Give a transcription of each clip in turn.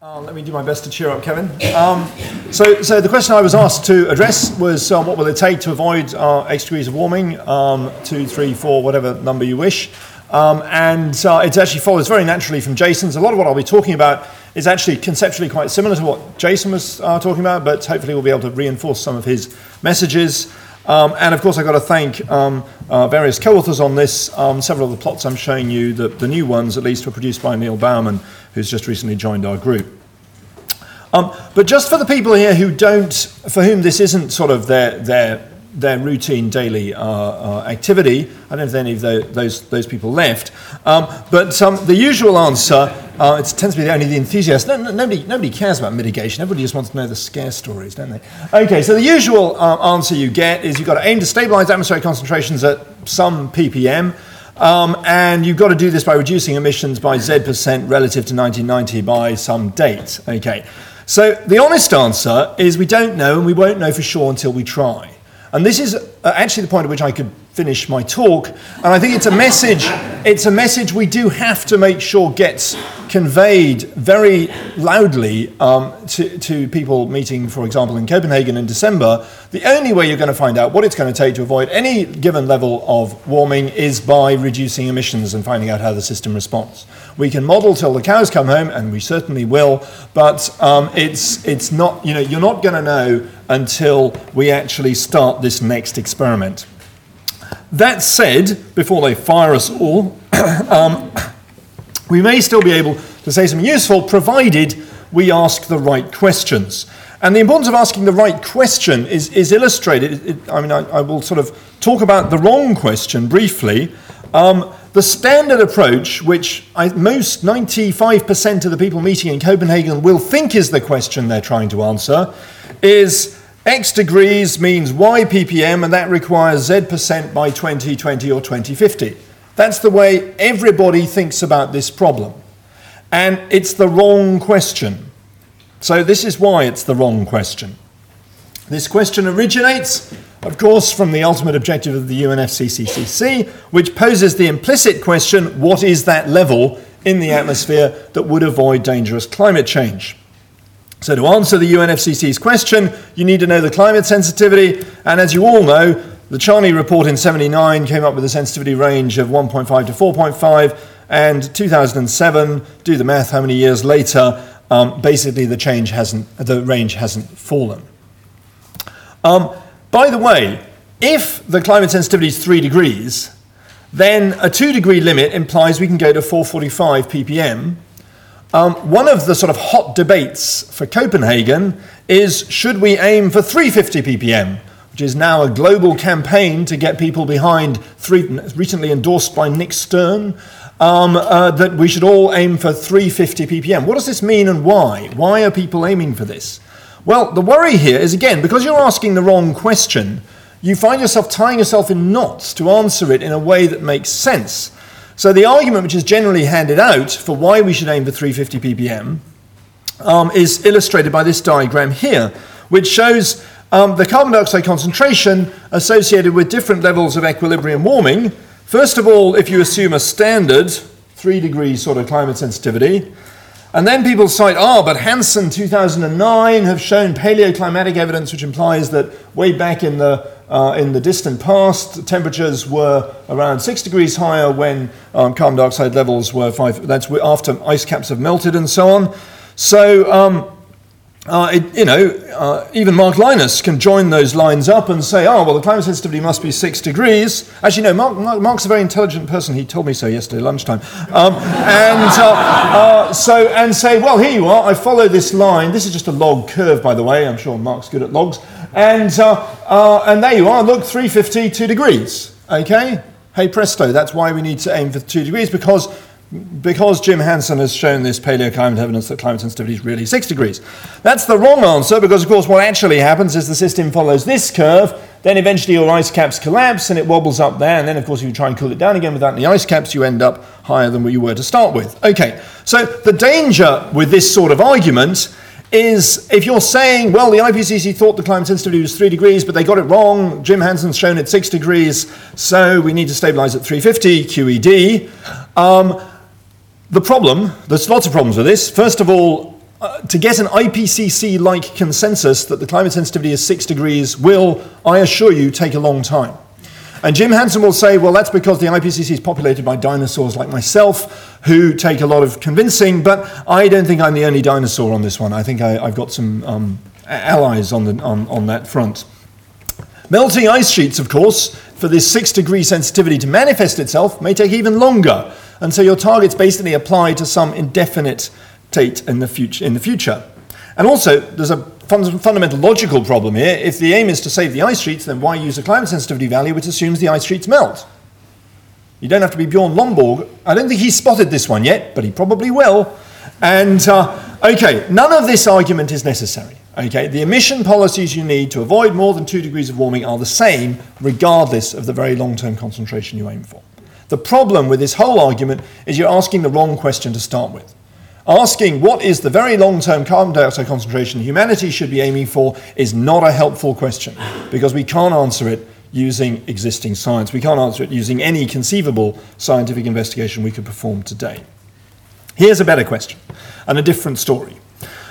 Uh, let me do my best to cheer up Kevin. Um, so, so the question I was asked to address was uh, what will it take to avoid uh, X degrees of warming, um, two, three, four, whatever number you wish. Um, and uh, it actually follows very naturally from Jason's. A lot of what I'll be talking about is actually conceptually quite similar to what Jason was uh, talking about, but hopefully we'll be able to reinforce some of his messages. Um, and of course, I've got to thank um, uh, various co authors on this. Um, several of the plots I'm showing you, the, the, new ones at least, were produced by Neil Bowerman, who's just recently joined our group. Um, but just for the people here who don't, for whom this isn't sort of their, their, their routine daily uh, uh, activity, I don't know if any of the, those, those people left, um, but um, the usual answer uh, it tends to be only the enthusiasts. No, no, nobody, nobody cares about mitigation. Everybody just wants to know the scare stories, don't they? Okay, so the usual uh, answer you get is you've got to aim to stabilize atmospheric concentrations at some ppm. Um, and you've got to do this by reducing emissions by Z percent relative to 1990 by some date. Okay. So the honest answer is we don't know, and we won't know for sure until we try. And this is uh, actually the point at which I could finish my talk. And I think it's a message, it's a message we do have to make sure gets conveyed very loudly um, to, to people meeting, for example, in Copenhagen in December. The only way you're going to find out what it's going to take to avoid any given level of warming is by reducing emissions and finding out how the system responds. We can model till the cows come home, and we certainly will, but um, it's, it's not, you know, you're not going to know until we actually start this next experiment. That said, before they fire us all, um, we may still be able to say something useful provided we ask the right questions. And the importance of asking the right question is, is illustrated. It, it, I mean, I, I, will sort of talk about the wrong question briefly. Um, the standard approach, which I, most 95% of the people meeting in Copenhagen will think is the question they're trying to answer, is X degrees means Y ppm, and that requires Z percent by 2020 or 2050. That's the way everybody thinks about this problem. And it's the wrong question. So, this is why it's the wrong question. This question originates, of course, from the ultimate objective of the UNFCCC, which poses the implicit question what is that level in the atmosphere that would avoid dangerous climate change? So, to answer the UNFCCC's question, you need to know the climate sensitivity. And as you all know, the Charney report in 79 came up with a sensitivity range of 1.5 to 4.5. And 2007, do the math, how many years later, um, basically the, change hasn't, the range hasn't fallen. Um, by the way, if the climate sensitivity is 3 degrees, then a 2 degree limit implies we can go to 445 ppm um, one of the sort of hot debates for Copenhagen is should we aim for 350 ppm, which is now a global campaign to get people behind, three, recently endorsed by Nick Stern, um, uh, that we should all aim for 350 ppm. What does this mean and why? Why are people aiming for this? Well, the worry here is again, because you're asking the wrong question, you find yourself tying yourself in knots to answer it in a way that makes sense. So the argument which is generally handed out for why we should aim for 350 ppm um, is illustrated by this diagram here, which shows um, the carbon dioxide concentration associated with different levels of equilibrium warming. First of all, if you assume a standard 3 degrees sort of climate sensitivity, and then people cite, ah, oh, but Hansen 2009 have shown paleoclimatic evidence which implies that way back in the uh, in the distant past, temperatures were around six degrees higher when um, carbon dioxide levels were five. That's after ice caps have melted and so on. So, um, uh, it, you know, uh, even Mark Lynas can join those lines up and say, oh, well, the climate sensitivity must be six degrees. Actually, no, Mark, Mark's a very intelligent person. He told me so yesterday lunchtime. Um, and uh, uh, so, and say, well, here you are. I follow this line. This is just a log curve, by the way. I'm sure Mark's good at logs. And, uh, uh, and there you are, look, 352 degrees. Okay? Hey presto, that's why we need to aim for 2 degrees because, because Jim Hansen has shown this paleoclimate evidence that climate sensitivity is really 6 degrees. That's the wrong answer because, of course, what actually happens is the system follows this curve, then eventually your ice caps collapse and it wobbles up there, and then, of course, if you try and cool it down again without any ice caps, you end up higher than where you were to start with. Okay, so the danger with this sort of argument is if you're saying, well, the IPCC thought the climate sensitivity was 3 degrees, but they got it wrong, Jim Hansen's shown it 6 degrees, so we need to stabilize at 350 QED. Um, the problem, there's lots of problems with this. First of all, uh, to get an IPCC like consensus that the climate sensitivity is six degrees will, I assure you, take a long time. And Jim Hansen will say, well, that's because the IPCC is populated by dinosaurs like myself who take a lot of convincing, but I don't think I'm the only dinosaur on this one. I think I, have got some um, allies on, the, on, on that front. Melting ice sheets, of course, for this six degree sensitivity to manifest itself may take even longer. And so your targets basically apply to some indefinite date in the. In the future. And also, there's a fundamental logical problem here. If the aim is to save the ice sheets, then why use a climate sensitivity value which assumes the ice sheets melt? You don't have to be Bjorn Lomborg. I don't think he's spotted this one yet, but he probably will. And uh, okay, none of this argument is necessary. Okay, the emission policies you need to avoid more than two degrees of warming are the same, regardless of the very long term concentration you aim for. The problem with this whole argument is you're asking the wrong question to start with. Asking what is the very long term carbon dioxide concentration humanity should be aiming for is not a helpful question because we can't answer it using existing science. We can't answer it using any conceivable scientific investigation we could perform today. Here's a better question and a different story.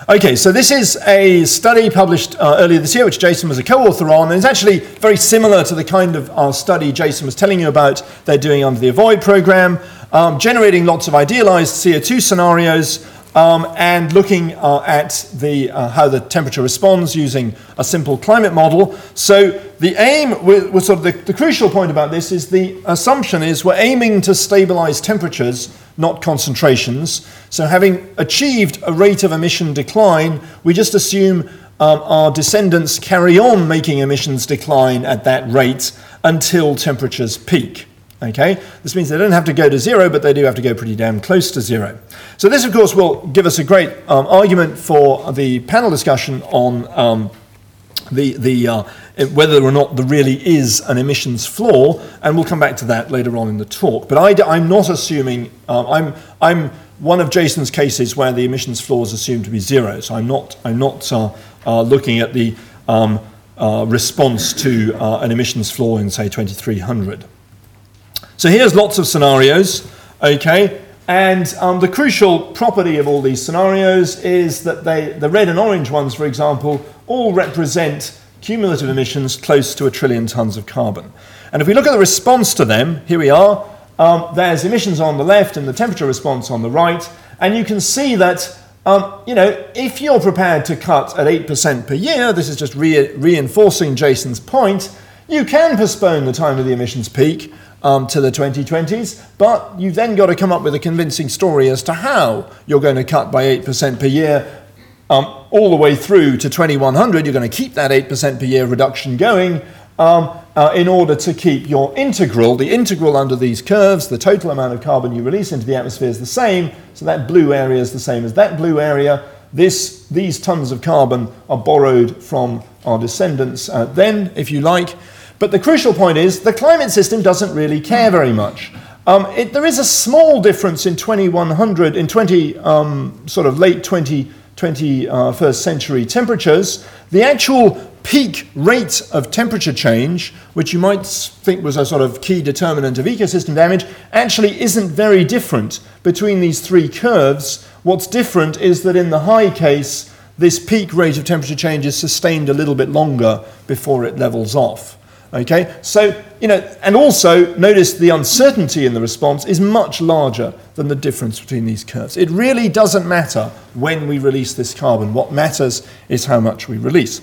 Okay, so this is a study published uh, earlier this year, which Jason was a co author on, and it's actually very similar to the kind of uh, study Jason was telling you about they're doing under the Avoid program, um, generating lots of idealized CO2 scenarios. Um, and looking uh, at the, uh, how the temperature responds using a simple climate model. So the aim, with, with sort of the, the, crucial point about this is the assumption is we're aiming to stabilize temperatures not concentrations. So, having achieved a rate of emission decline, we just assume um, our descendants carry on making emissions decline at that rate until temperatures peak. Okay, this means they don't have to go to zero, but they do have to go pretty damn close to zero. So this, of course, will give us a great um, argument for the panel discussion on um, the the uh, whether or not there really is an emissions floor, and we'll come back to that later on in the talk. But I, am not assuming, um, I'm, I'm one of Jason's cases where the emissions floor is assumed to be zero, so I'm not, I'm not uh, uh, looking at the um, uh, response to uh, an emissions floor in, say, 2300. So here's lots of scenarios, okay? And um, the crucial property of all these scenarios is that they, the red and orange ones, for example, all represent cumulative emissions close to a trillion tons of carbon. And if we look at the response to them, here we are. Um, there's emissions on the left and the temperature response on the right. And you can see that, um, you know, if you're prepared to cut at 8% per year, this is just re- reinforcing Jason's point, you can postpone the time of the emissions peak um, to the 2020s, but you've then got to come up with a convincing story as to how you're going to cut by 8% per year um, all the way through to 2100, you're going to keep that 8% per year reduction going um, uh, in order to keep your integral, the integral under these curves, the total amount of carbon you release into the atmosphere is the same. So that blue area is the same as that blue area. This, these tons of carbon are borrowed from our descendants uh, then, if you like. But the crucial point is the climate system doesn't really care very much. Um, it, there is a small difference in 2100, in 20, um, sort of late 20 21st century temperatures, the actual peak rate of temperature change, which you might think was a sort of key determinant of ecosystem damage, actually isn't very different between these three curves. What's different is that in the high case, this peak rate of temperature change is sustained a little bit longer before it levels off. Okay, so, you know, and also notice the uncertainty in the response is much larger than the difference between these curves. It really doesn't matter when we release this carbon. What matters is how much we release.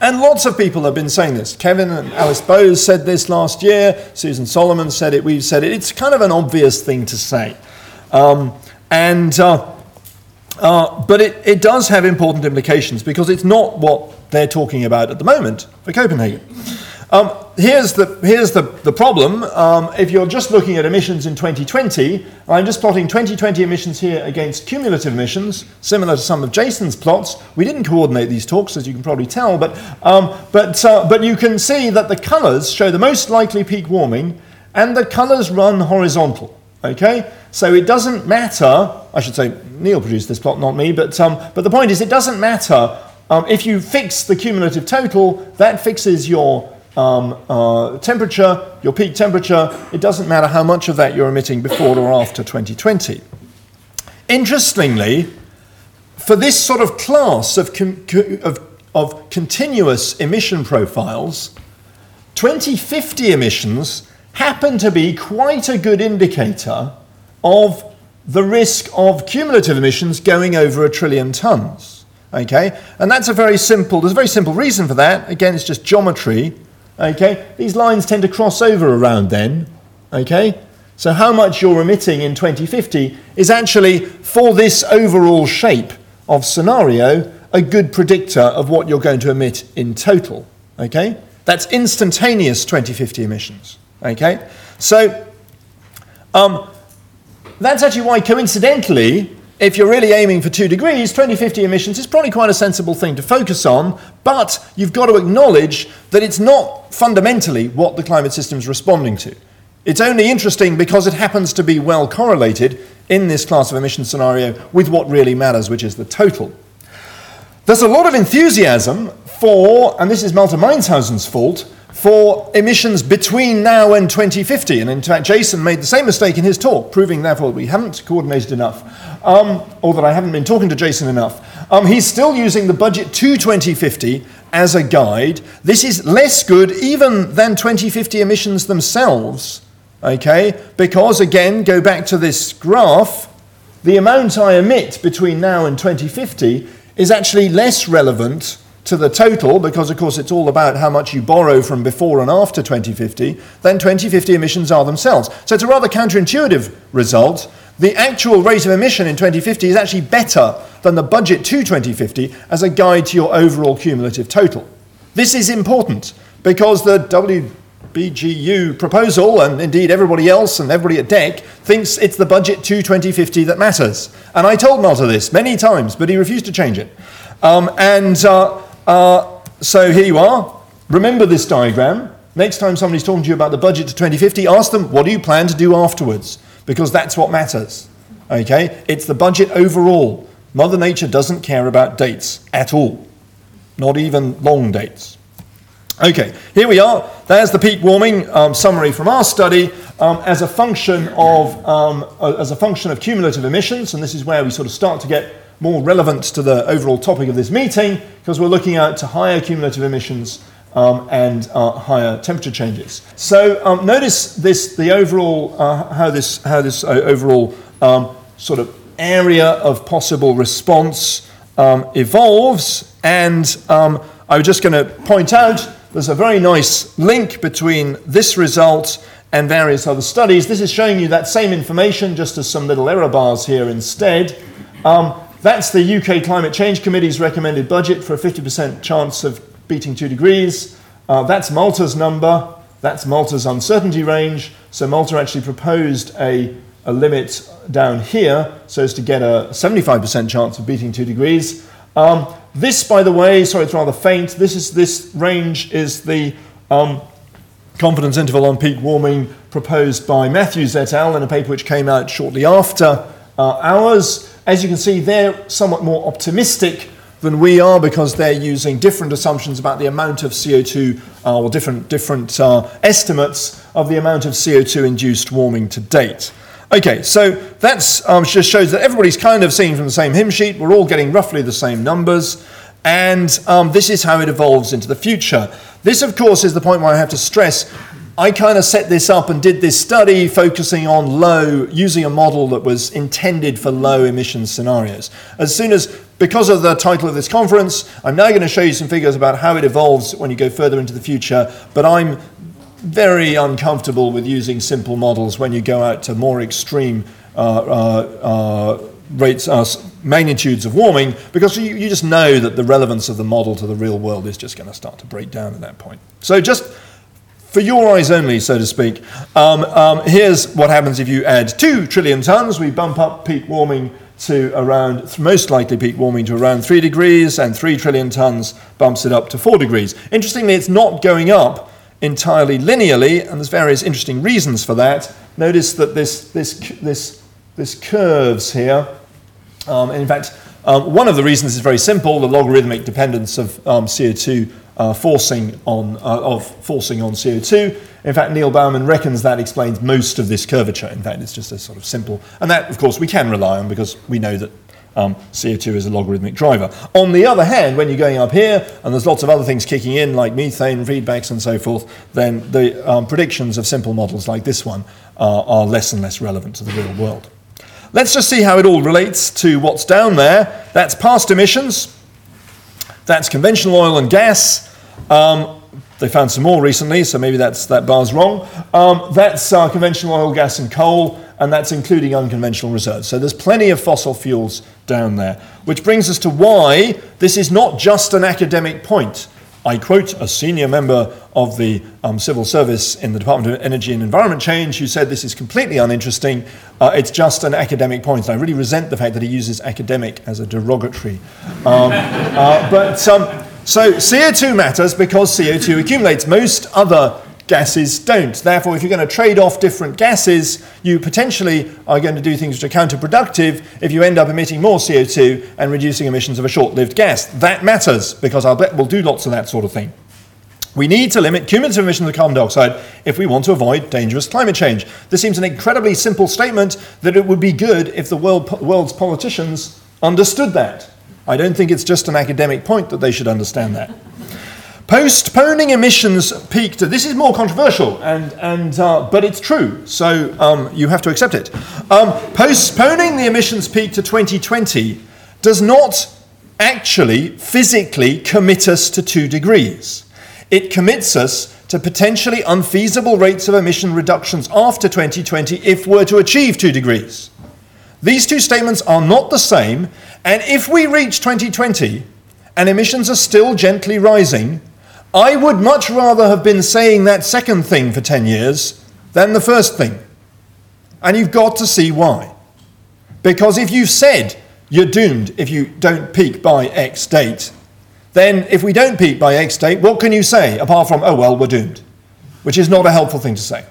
And lots of people have been saying this. Kevin and Alice Bows said this last year. Susan Solomon said it. We've said it. It's kind of an obvious thing to say. Um, and, uh, uh, but it, it does have important implications because it's not what they're talking about at the moment for Copenhagen. Um, here's the, here's the, the problem. Um, if you're just looking at emissions in 2020, I'm just plotting 2020 emissions here against cumulative emissions, similar to some of Jason's plots. We didn't coordinate these talks, as you can probably tell, but, um, but, uh, but you can see that the colours show the most likely peak warming, and the colours run horizontal. Okay? So it doesn't matter, I should say, Neil produced this plot, not me, but, um, but the point is, it doesn't matter um, if you fix the cumulative total, that fixes your um, uh, temperature, your peak temperature, it doesn't matter how much of that you're emitting before or after 2020. Interestingly, for this sort of class of, of, of continuous emission profiles, 2050 emissions happen to be quite a good indicator of the risk of cumulative emissions going over a trillion tons. Okay? And that's a very simple, there's a very simple reason for that. Again, it's just geometry. Okay? These lines tend to cross over around then. Okay? So how much you're emitting in 2050 is actually, for this overall shape of scenario, a good predictor of what you're going to emit in total. Okay? That's instantaneous 2050 emissions. Okay? So, um, that's actually why, coincidentally, if you're really aiming for two degrees, 2050 emissions is probably quite a sensible thing to focus on, but you've got to acknowledge that it's not fundamentally what the climate system is responding to. It's only interesting because it happens to be well correlated in this class of emission scenario with what really matters, which is the total. There's a lot of enthusiasm for, and this is Malte Meinshausen's fault, for emissions between now and 2050. And in fact, Jason made the same mistake in his talk, proving therefore that we haven't coordinated enough, um, or that I haven't been talking to Jason enough. Um, he's still using the budget to 2050 as a guide. This is less good even than 2050 emissions themselves, okay? Because again, go back to this graph, the amount I emit between now and 2050 is actually less relevant to the total, because of course it's all about how much you borrow from before and after 2050, than 2050 emissions are themselves. So it's a rather counterintuitive result. The actual rate of emission in 2050 is actually better than the budget to 2050 as a guide to your overall cumulative total. This is important because the WBGU proposal, and indeed everybody else and everybody at DECC, thinks it's the budget to 2050 that matters. And I told Malte this many times, but he refused to change it. Um, and uh, uh, so here you are. Remember this diagram. Next time somebody's talking to you about the budget to 2050, ask them, what do you plan to do afterwards? Because that's what matters. Okay? It's the budget overall. Mother Nature doesn't care about dates at all, not even long dates. Okay, here we are. There's the peak warming um, summary from our study um, as a function of um, as a function of cumulative emissions, and this is where we sort of start to get more relevant to the overall topic of this meeting because we're looking at higher cumulative emissions um, and uh, higher temperature changes. So um, notice this, the overall, uh, how this, how this uh, overall um, sort of area of possible response um, evolves. And um, I was just going to point out there's a very nice link between this result and various other studies. This is showing you that same information, just as some little error bars here instead. Um, that's the UK Climate Change Committee's recommended budget for a 50% chance of beating 2 degrees. Uh, that's Malte's number. That's Malte's uncertainty range. So Malte actually proposed a, a limit down here so as to get a 75% chance of beating 2 degrees. Um, this, by the way, sorry, it's rather faint. This, is, this range is the um, confidence interval on peak warming proposed by Matthews et al. in a paper which came out shortly after uh, ours. As you can see, they're somewhat more optimistic than we are because they're using different assumptions about the amount of CO2 uh, or different, different uh, estimates of the amount of CO2 induced warming to date. Okay, so that um, just shows that everybody's kind of singing from the same hymn sheet. We're all getting roughly the same numbers. And um, this is how it evolves into the future. This, of course, is the point where I have to stress I kind of set this up and did this study focusing on low, using a model that was intended for low emission scenarios. As soon as, because of the title of this conference, I'm now going to show you some figures about how it evolves when you go further into the future, but I'm very uncomfortable with using simple models when you go out to more extreme uh, uh, uh, rates, uh, magnitudes of warming, because you, you just know that the relevance of the model to the real world is just going to start to break down at that point. So just for your eyes only, so to speak. Um, um, here's what happens if you add 2 trillion tons. We bump up peak warming to around, most likely peak warming to around 3 degrees, and 3 trillion tons bumps it up to 4 degrees. Interestingly, it's not going up entirely linearly, and there's various interesting reasons for that. Notice that this, this, this, this curves here. Um, in fact, um, one of the reasons is very simple the logarithmic dependence of um, CO2 uh, forcing on, uh, of forcing on CO2. In fact, Neil Bowerman reckons that explains most of this curvature. In fact, it's just a sort of simple, and that, of course, we can rely on because we know that um, CO2 is a logarithmic driver. On the other hand, when you're going up here and there's lots of other things kicking in, like methane, feedbacks, and so forth, then the um, predictions of simple models like this one uh, are less and less relevant to the real world. Let's just see how it all relates to what's down there. That's past emissions, that's conventional oil and gas. Um, they found some more recently, so maybe that's, that bar's wrong. Um, that's uh, conventional oil, gas, and coal, and that's including unconventional reserves. So there's plenty of fossil fuels down there, which brings us to why this is not just an academic point. I quote a senior member of the um, civil service in the Department of Energy and Environment Change who said this is completely uninteresting. Uh, it's just an academic point. And I really resent the fact that he uses academic as a derogatory. Um, uh, but um, so CO2 matters because CO2 accumulates. Most other gases don't. Therefore, if you're going to trade off different gases, you potentially are going to do things which are counterproductive if you end up emitting more CO2 and reducing emissions of a short lived gas. That matters because I'll bet we'll do lots of that sort of thing. We need to limit cumulative emissions of carbon dioxide if we want to avoid dangerous climate change. This seems an incredibly simple statement that it would be good if the world, world's politicians understood that. I don't think it's just an academic point that they should understand that. Postponing emissions peaked. This is more controversial, and, and, uh, but it's true, so um, you have to accept it. Um, postponing the emissions peak to 2020 does not actually physically commit us to two degrees. It commits us to potentially unfeasible rates of emission reductions after 2020 if we're to achieve two degrees. These two statements are not the same, and if we reach 2020 and emissions are still gently rising, I would much rather have been saying that second thing for 10 years than the first thing. And you've got to see why. Because if you've said you're doomed if you don't peak by X date, then if we don't peak by X date, what can you say apart from, oh, well, we're doomed? Which is not a helpful thing to say.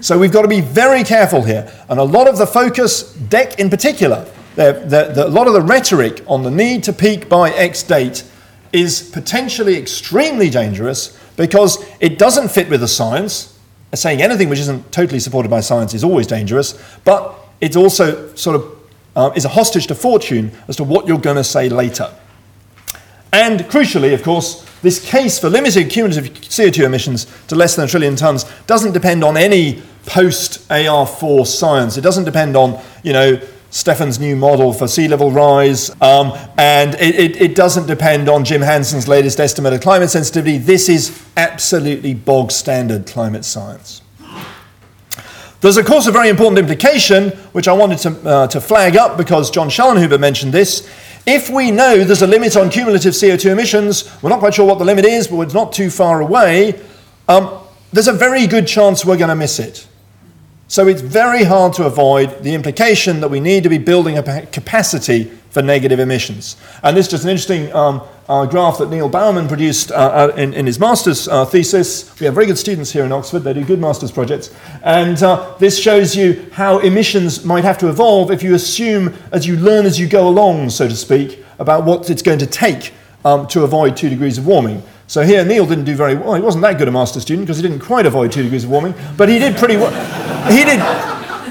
So we've got to be very careful here. And a lot of the focus, DECC in particular, the, the, the, a lot of the rhetoric on the need to peak by X date is potentially extremely dangerous because it doesn't fit with the science. Saying anything which isn't totally supported by science is always dangerous, but it also sort of uh, is a hostage to fortune as to what you're going to say later. And crucially, of course, this case for limiting cumulative CO2 emissions to less than a trillion tons doesn't depend on any post AR4 science. It doesn't depend on, you know, Stefan's new model for sea level rise, um, and it, it, it, doesn't depend on Jim Hansen's latest estimate of climate sensitivity. This is absolutely bog standard climate science. There's, of course, a very important implication, which I wanted to, uh, to flag up because John Schellnhuber mentioned this. If we know there's a limit on cumulative CO2 emissions, we're not quite sure what the limit is, but it's not too far away, um, there's a very good chance we're going to miss it. So it's very hard to avoid the implication that we need to be building a capacity for negative emissions. And this is just an interesting um, uh, graph that Neil Bowerman produced uh, uh, in, in, his master's uh, thesis. We have very good students here in Oxford, they do good master's projects. And uh, this shows you how emissions might have to evolve if you assume, as you learn as you go along, so to speak, about what it's going to take um, to avoid two degrees of warming. So here, Neil didn't do very well. He wasn't that good a master student because he didn't quite avoid two degrees of warming, but he did pretty well. He did.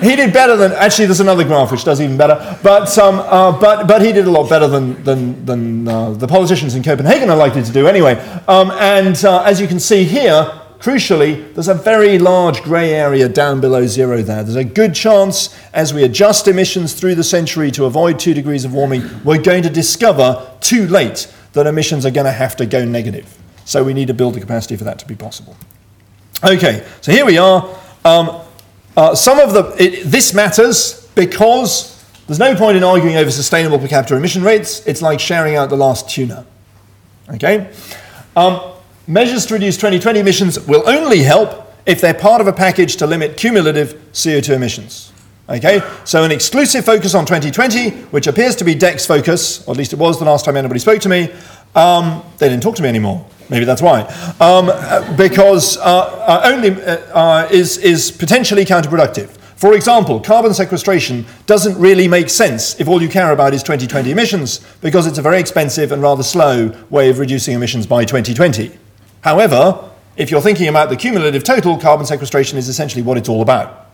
He did better than actually. There's another graph which does even better, but um, uh, but but he did a lot better than than, than uh, the politicians in Copenhagen are likely to do anyway. Um, and uh, as you can see here, crucially, there's a very large grey area down below zero there. There's a good chance, as we adjust emissions through the century to avoid two degrees of warming, we're going to discover too late that emissions are going to have to go negative. So we need to build the capacity for that to be possible. Okay, so here we are. Um, uh, some of the it, this matters because there's no point in arguing over sustainable per capita emission rates. It's like sharing out the last tuna. Okay, um, measures to reduce 2020 emissions will only help if they're part of a package to limit cumulative CO2 emissions. Okay, so an exclusive focus on 2020, which appears to be DECC's focus, or at least it was the last time anybody spoke to me. Um, they didn't talk to me anymore. Maybe that's why. Um, uh, because uh, uh, only uh, uh, is, is potentially counterproductive. For example, carbon sequestration doesn't really make sense if all you care about is 2020 emissions, because it's a very expensive and rather slow way of reducing emissions by 2020. However, if you're thinking about the cumulative total, carbon sequestration is essentially what it's all about.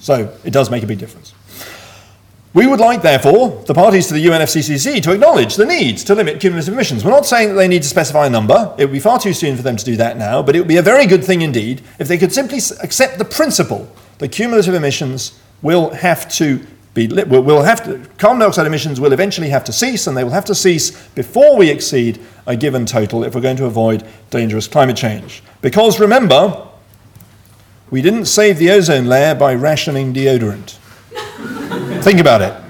So it does make a big difference. We would like, therefore, the parties to the UNFCCC to acknowledge the need to limit cumulative emissions. We're not saying that they need to specify a number. It would be far too soon for them to do that now, but it would be a very good thing indeed if they could simply accept the principle that cumulative emissions will have to be will, have to carbon dioxide emissions will eventually have to cease and they will have to cease before we exceed a given total if we're going to avoid dangerous climate change. Because remember, we didn't save the ozone layer by rationing deodorant. Think about it.